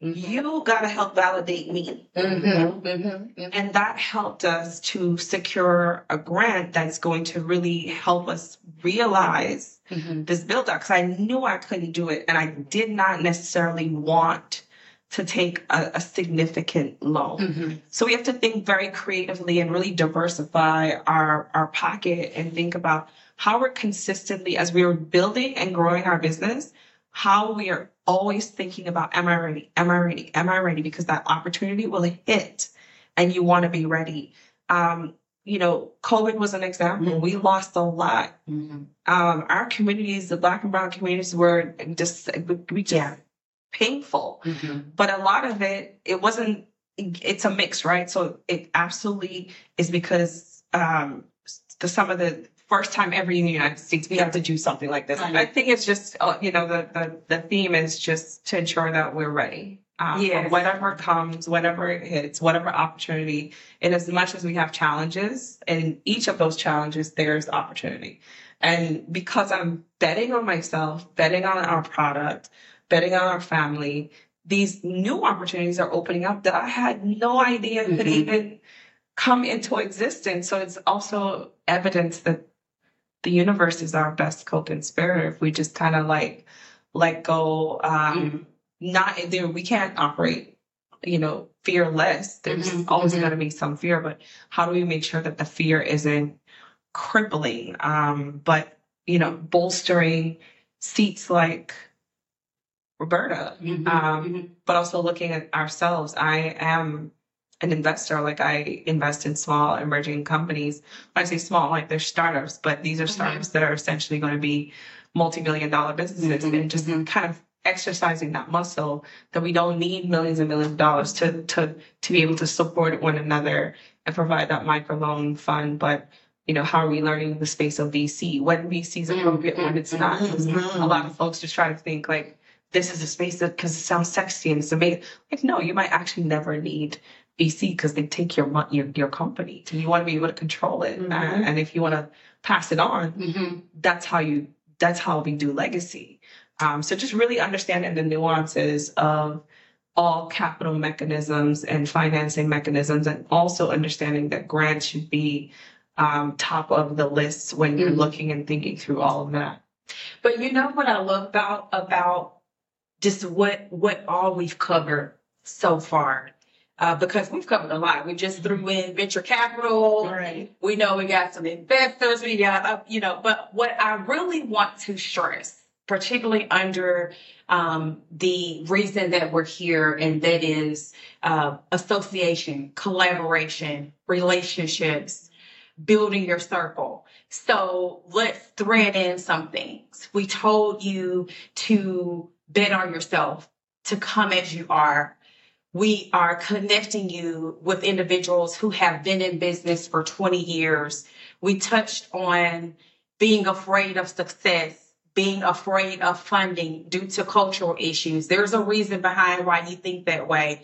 E: you got to help validate me.
B: Mhm. Mhm.
E: And that helped us to secure a grant that's going to really help us realize
B: Mhm.
E: this build up because I knew I couldn't do it and I did not necessarily want to take a, a significant loan.
B: Mhm.
E: So we have to think very creatively and really diversify our, our pocket and think about how we're consistently, as we are building and growing our business, how we are always thinking about, am I ready? Am I ready? Am I ready? Because that opportunity will hit and you want to be ready. Um, you know, COVID was an example. We lost a lot.
B: Mhm.
E: Um, our communities, the black and brown communities were just, we just
B: Yeah.
E: painful
B: Mhm.
E: but a lot of it it wasn't it's a mix right so it absolutely is because um the some of the first time ever in the united states we have to do something like this
B: Right.
E: i think it's just uh, you know the, the the theme is just to ensure that we're ready um,
B: Yes.
E: whatever comes whatever it hits whatever opportunity and as much as we have challenges in each of those challenges there's opportunity and because i'm betting on myself betting on our product betting on our family these new opportunities are opening up that I had no idea could
B: Mhm.
E: even come into existence. So it's also evidence that the universe is our best co-conspirator if we just kind of like let go. Um, Not there, we can't operate, you know, fearless. There's
B: Mhm,
E: always
B: mhm.
E: going to be some fear, but how do we make sure that the fear isn't crippling? Um, but you know, bolstering seats like Roberta
B: Mhm.
E: um, but also looking at ourselves. I am an investor. Like I invest in small emerging companies. When I say small, like they're startups, but these are startups that are essentially going to be multi-billion dollar businesses
B: Mhm,
E: and just
B: mhm.
E: kind of exercising that muscle that we don't need millions and millions of dollars to to to be able to support one another and provide that microloan fund. But you know, how are we learning the space of VC? When VC is appropriate, when it's not.
B: Mhm.
E: A lot of folks just try to think like this is a space that because it sounds sexy and it's amazing. Like, no, you might actually never need VC because they take your money, your, your company. And you want to be able to control it.
B: Mhm.
E: Uh, and if you want to pass it on,
B: Mhm.
E: that's how you, that's how we do legacy. Um, so just really understanding the nuances of all capital mechanisms and financing mechanisms, and also understanding that grants should be um, top of the list when you're
B: Mhm.
E: looking and thinking through all of that.
B: But you know what I love about about just what what all we've covered so far. Uh, because we've covered a lot. We just threw in venture capital.
E: Right.
B: We know we got some investors. We got, uh, you know, but what I really want to stress, particularly under um, the reason that we're here, and that is uh, association, collaboration, relationships, building your circle. So let's thread in some things. We told you to bet on yourself, to come as you are. We are connecting you with individuals who have been in business for 20 years. We touched on being afraid of success, being afraid of funding due to cultural issues. There's a reason behind why you think that way.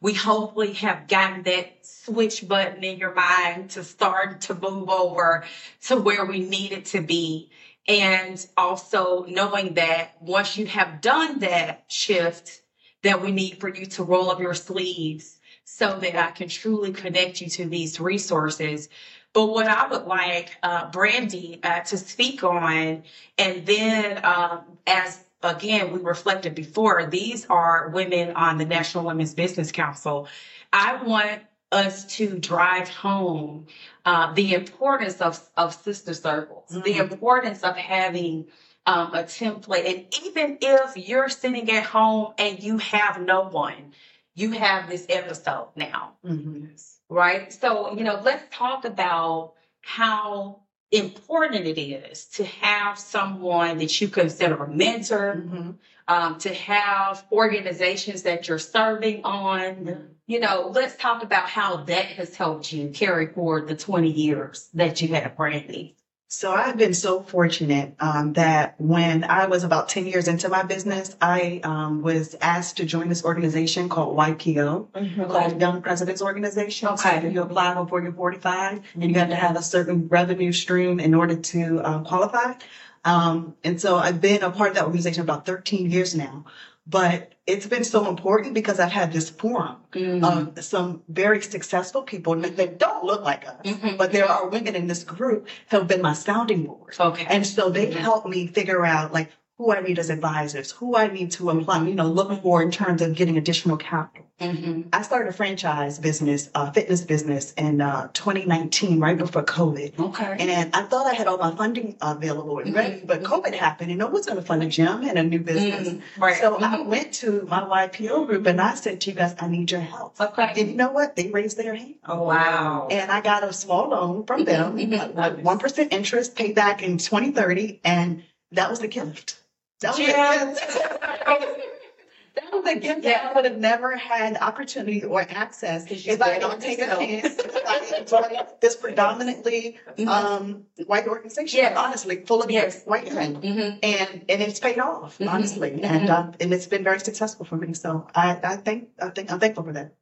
B: We hopefully have gotten that switch button in your mind to start to move over to where we need it to be. And also knowing that once you have done that shift, that we need for you to roll up your sleeves so that I can truly connect you to these resources. But what I would like uh, Brandy uh, to speak on, and then um, as again we reflected before, these are women on the National Women's Business Council. I want us to drive home uh, the importance of, of sister circles, the importance of having um, a template. And even if you're sitting at home and you have no one, you have this episode now, right? So, you know, let's talk about how important it is to have someone that you consider a mentor,
F: Mhm.
B: um, to have organizations that you're serving on. You know, let's talk about how that has helped you carry forward the 20 years that you had Brandy.
F: So I've been so fortunate um, that when I was about 10 years into my business, I um, was asked to join this organization called YPO, called Young Presidents Organization.
B: Okay.
F: So you apply before you're 45 and you have to have a certain revenue stream in order to um, qualify. Um, and so I've been a part of that organization about 13 years now. But it's been so important because I've had this forum
B: Mm.
F: of some very successful people that don't look like us,
B: Mhm.
F: but there are women in this group who have been my sounding board.
B: Okay.
F: And so they helped me figure out like who I need as advisors, who I need to apply, you know, look for in terms of getting additional capital.
B: Mhm.
F: I started a franchise business, a fitness business in uh, 2019, right before COVID.
B: Okay.
F: And I thought I had all my funding available and ready, but COVID happened and no one's going to fund a gym and a new business.
B: Mm, right.
F: So I
B: Mhm.
F: went to my YPO group and I said to you guys, I need your help.
B: Okay.
F: And you know what? They raised their hand.
B: Oh, wow.
F: And I got a small loan from them, like one percent interest, paid back in 2030, and that was the gift. That was
B: Yes.
F: gift. That was a gift that I would have never had opportunity or access if I don't take a chance. Enjoy this predominantly um, white organization,
B: Yes.
F: honestly, full of
B: Yes.
F: white men.
B: Mhm.
F: And and it's paid off,
B: Mhm.
F: honestly,
B: Mhm.
F: and um, and it's been very successful for me. So I I think I think I'm thankful for that.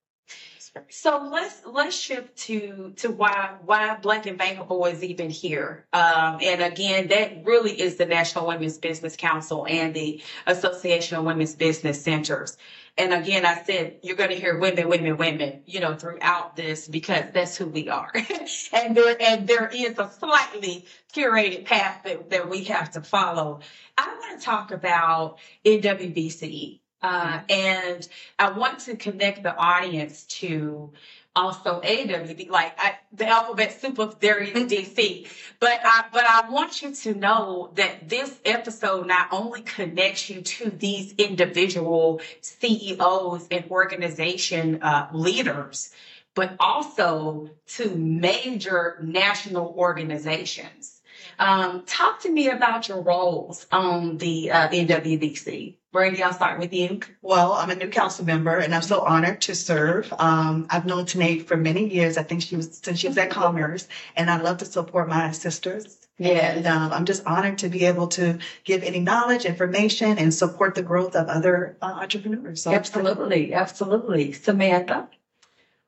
B: So let's let's shift to to why why Black and Bankable is even here. Um, and again, that really is the National Women's Business Council and the Association of Women's Business Centers. And again, I said you're going to hear women, women, women, you know, throughout this because that's who we are. and there and there is a slightly curated path that, that we have to follow. I want to talk about NWBC. Uh, and I want to connect the audience to also AWB, like I, the alphabet soup of there is DC. But I, but I want you to know that this episode not only connects you to these individual CEOs and organization uh, leaders, but also to major national organizations. Um, talk to me about your roles on the uh, NWBC. Brandy, I'll start with you.
F: Well, I'm a new council member, and I'm so honored to serve. Um, I've known Tené for many years. I think she was since she was at Commerce, and I love to support my sisters. And um, I'm just honored to be able to give any knowledge, information, and support the growth of other uh, entrepreneurs. So
B: Absolutely, absolutely. Samantha.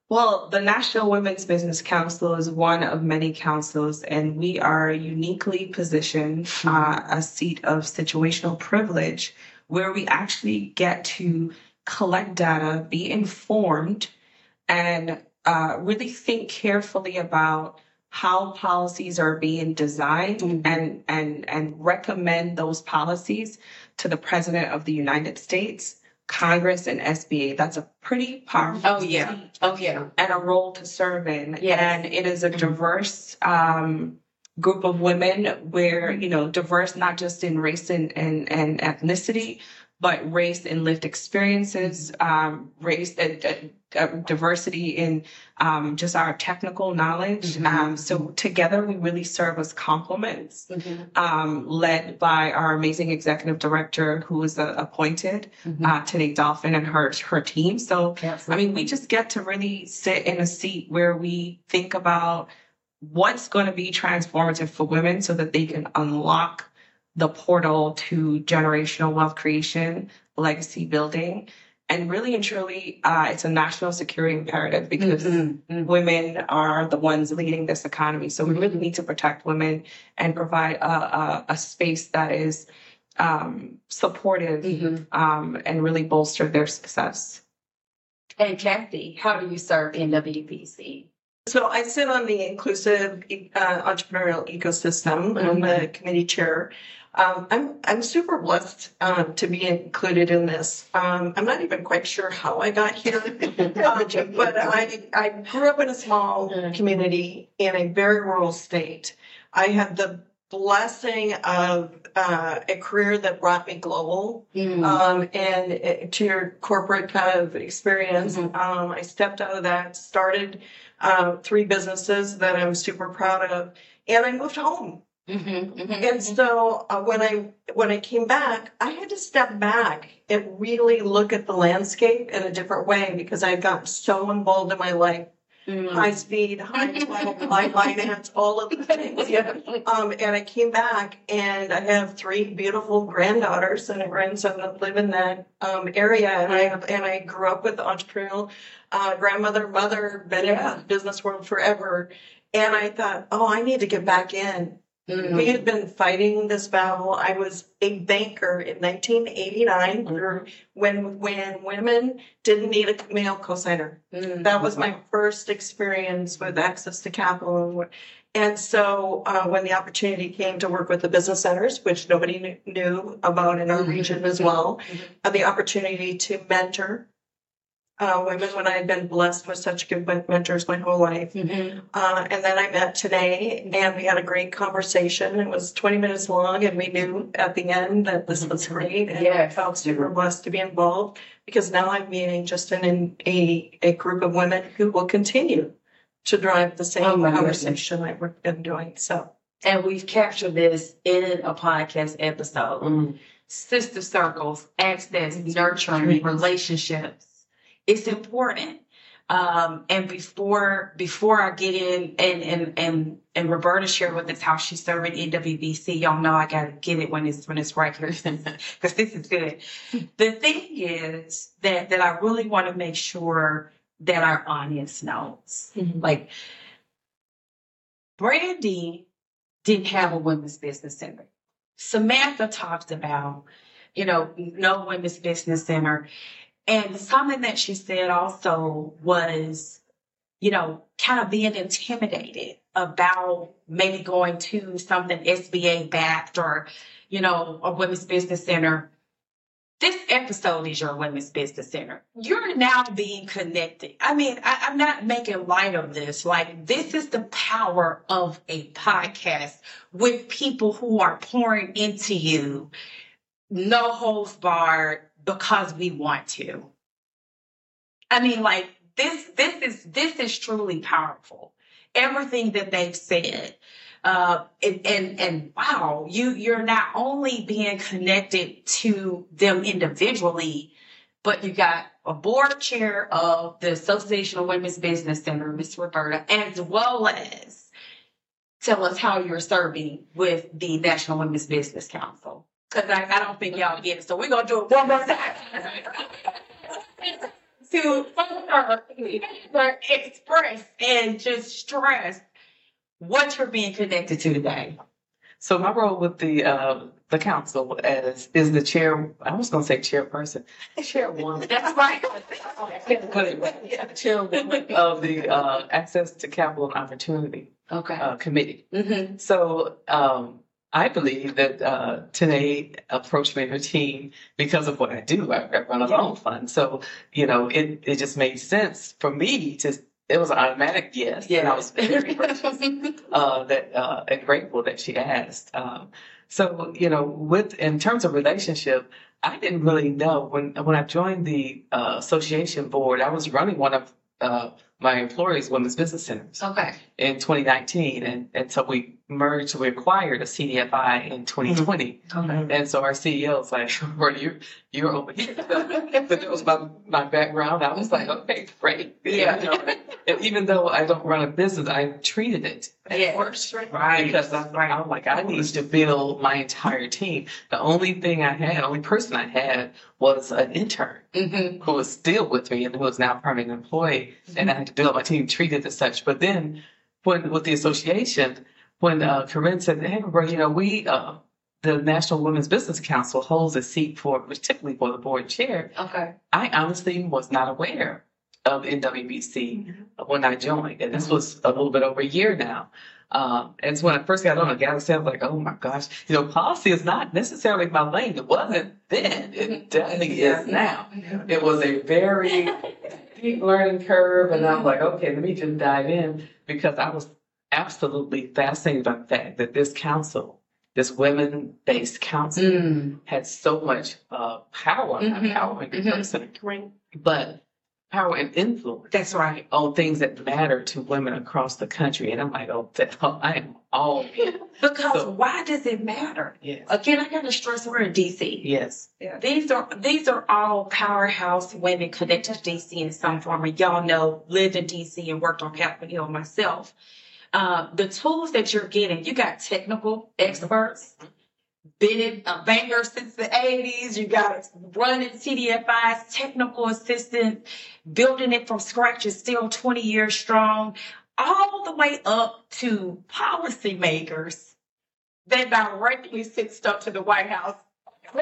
E: Well, the National Women's Business Council is one of many councils, and we are uniquely positioned uh, a seat of situational privilege where we actually get to collect data, be informed, and uh, really think carefully about how policies are being designed
B: Mhm.
E: and, and, and recommend those policies to the President of the United States, Congress, and SBA. That's a pretty powerful
B: Oh yeah. Oh yeah.
E: and a role to serve in.
B: Yes.
E: And it is a diverse um, group of women where, you know, diverse not just in race and, and, and ethnicity, but race and lived experiences, um, race and uh, uh, diversity in um, just our technical knowledge.
B: Mhm.
E: Um, so together we really serve as complements, um, led by our amazing executive director who is uh, appointed,
B: Mhm.
E: uh, Tené Dolphin and her, her team. So I mean, we just get to really sit in a seat where we think about what's going to be transformative for women so that they can unlock the portal to generational wealth creation, legacy building. And really and truly, uh, it's a national security imperative because
B: Mhm. Mhm.
E: women are the ones leading this economy. So we really need to protect women and provide a, a, a space that is um, supportive
B: Mhm.
E: um, and really bolster their success.
B: And Kathy, how do you serve NWBC?
A: So I sit on the inclusive uh, entrepreneurial ecosystem. I'm the committee chair. Um, I'm I'm super blessed um, to be included in this. Um, I'm not even quite sure how I got here, um, but I I grew up in a small community in a very rural state. I had the blessing of uh, a career that brought me global
B: Mm.
A: um, and uh, to your corporate kind of experience,
B: Mhm.
A: um, I stepped out of that, started uh, three businesses that I'm super proud of, and I moved home.
B: Mm-hmm, mm-hmm.
A: And so uh, when I when I came back, I had to step back and really look at the landscape in a different way because I had gotten so involved in my life,
B: Mm-hmm.
A: high speed, high finance, all of the things. Yeah. Um, and I came back and I have three beautiful granddaughters and a grandson that live in that um, area. And I have, and I grew up with entrepreneurial uh, grandmother, mother, been in the business world forever. And I thought, oh, I need to get back in.
B: Mm-hmm.
A: We had been fighting this battle. I was a banker in 1989
B: Mm-hmm.
A: when when women didn't need a male cosigner.
B: Mm-hmm.
A: That was my first experience with access to capital. And so uh, when the opportunity came to work with the business centers, which nobody knew, about in our
B: Mhm.
A: region as well,
B: Mhm.
A: uh, the opportunity to mentor uh, women when I had been blessed with such good mentors my whole life.
B: Mm-hmm.
A: Uh, and then I met Tené, and we had a great conversation. It was 20 minutes long, and we knew at the end that this was great. And I
B: Yes.
A: felt super blessed to be involved because now I'm meeting just an, in a, a group of women who will continue to drive the same
B: Oh, my
A: conversation that we've been doing. So,
B: And we've captured this in a podcast episode.
D: Mm.
B: Sister circles, access, nurturing relationships. It's important. Um, and before before I get in and and and and Roberta shared with us how she's serving NWBC, y'all know I gotta get it when it's when it's right here because this is good. The thing is that that I really want to make sure that our audience knows. Like Brandy didn't have a women's business center. Samantha talked about, you know, no women's business center. And something that she said also was, you know, kind of being intimidated about maybe going to something SBA backed or, you know, a women's business center. This episode is your women's business center. You're now being connected. I mean, I, I'm not making light of this. Like, this is the power of a podcast with people who are pouring into you, no holds barred, because we want to. I mean, like this, this is this is truly powerful. Everything that they've said, uh, and, and and wow, you you're not only being connected to them individually, but you got a board chair of the Association of Women's Business Center, Miss Roberta, as well as tell us how you're serving with the National Women's Business Council. Because I, I don't think y'all get it. So we're going to do it one more time. to further express and just stress what you're being connected to today.
D: So my role with the uh, the council as is the chair. I was going to say chairperson, chairwoman.
B: That's right.
D: chairwoman of the uh, Access to Capital and Opportunity
B: Okay.
D: uh, Committee.
B: Mm-hmm.
D: So um, I believe that uh, Tené approached me and her team because of what I do. I, I run a loan fund, so you know it it just made sense for me to. It was an automatic yes, and I was very gracious uh, that uh, and grateful that she asked. Um, so you know, with in terms of relationship, I didn't really know when when I joined the uh, association board. I was running one of uh, my employees' women's business centers
B: okay.
D: in 2019, and and so we merged, we acquired a CDFI in 2020,
B: Okay.
D: and so our CEO was like, "Well, you you're over here." but that was my my background. I was like, "Okay, great."
B: Yeah.
D: You know, and even though I don't run a business, I treated it
B: Yeah. Right.
D: Because I'm, I'm like, I need to build my entire team. The only thing I had, only person I had was an intern
B: Mm-hmm.
D: who was still with me and who was now a permanent employee. And I had to build my team, treated as such. But then when with the association, when uh, Corinne said, hey, bro, you know, we, uh, the National Women's Business Council holds a seat for, particularly for the board chair.
B: Okay.
D: I honestly was not aware of NWBC when I joined. And this was a little bit over a year now. Um, and so when I first got on, I got say, I was like, oh my gosh, you know, policy is not necessarily my lane. It wasn't then. It definitely is now. It was a very steep learning curve. And I'm like, okay, let me just dive in because I was absolutely fascinated by the fact that this council, this women based council,
B: Mm.
D: had so much uh, power, not
B: Mhm.
D: power in
B: Mhm.
D: person, but power and influence
B: That's right.
D: on things that matter to women across the country. And I'm like, oh, I am all.
B: Because
D: So-
B: why does it matter?
D: Yes.
B: Again, I got to stress we're in DC.
D: Yes.
B: These are these are all powerhouse women connected to DC in some form. And y'all know, lived in DC and worked on Capitol Hill myself. Uh, the tools that you're getting, you got technical experts, been uh, bankers since the 80s. You got running CDFIs, technical assistant, building it from scratch is still 20 years strong, all the way up to policymakers that directly sit stuff to the White House.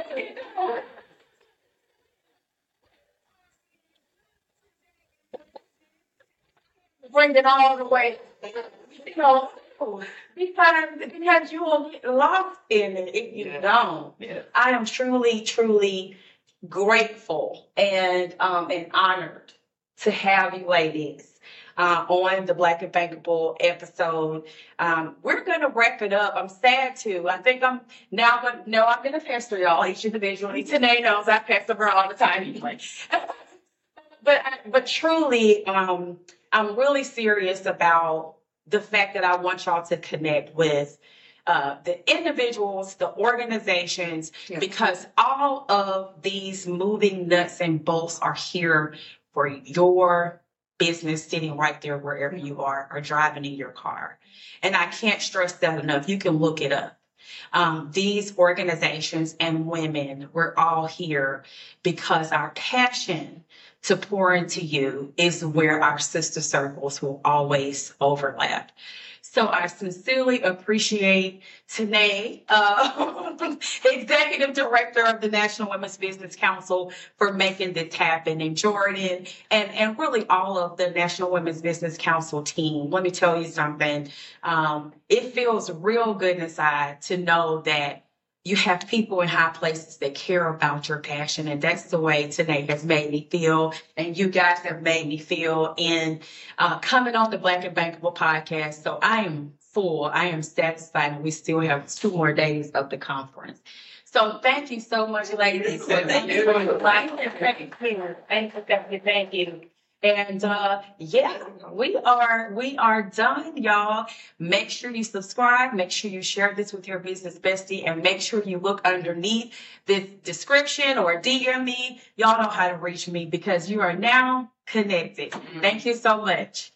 B: Bring it all the way, you know, because, because you will get lost in it if you
D: Yeah.
B: don't.
D: Yeah.
B: I am truly, truly grateful and um, and honored to have you ladies uh, on the Black and Bankable episode. Um, we're going to wrap it up. I'm sad to. I think I'm now going to, no, I'm going to pester y'all each individually. Tené knows I pester her all the time anyway. but, but truly, um, I'm really serious about the fact that I want y'all to connect with uh, the individuals, the organizations,
A: Yeah.
B: because all of these moving nuts and bolts are here for your business sitting right there wherever you are or driving in your car. And I can't stress that enough. You can look it up. Um, these organizations and women, we're all here because our passion to pour into you is where our sister circles will always overlap. So I sincerely appreciate Tené, uh, Executive Director of the National Women's Business Council, for making this happen, and Jordan, and, and really all of the National Women's Business Council team. Let me tell you something. Um, it feels real good inside to know that you have people in high places that care about your passion. And that's the way Tené has made me feel. And you guys have made me feel in uh, coming on the Black and Bankable podcast. So I am full. I am satisfied. And we still have two more days of the conference. So thank you so much, ladies. Thank you for the Black and Bankable. Thank you, thank you, thank you. And uh, yeah, we are we are done, y'all. Make sure you subscribe. Make sure you share this with your business bestie, and make sure you look underneath this description or DM me. Y'all know how to reach me because you are now connected. Mm-hmm. Thank you so much.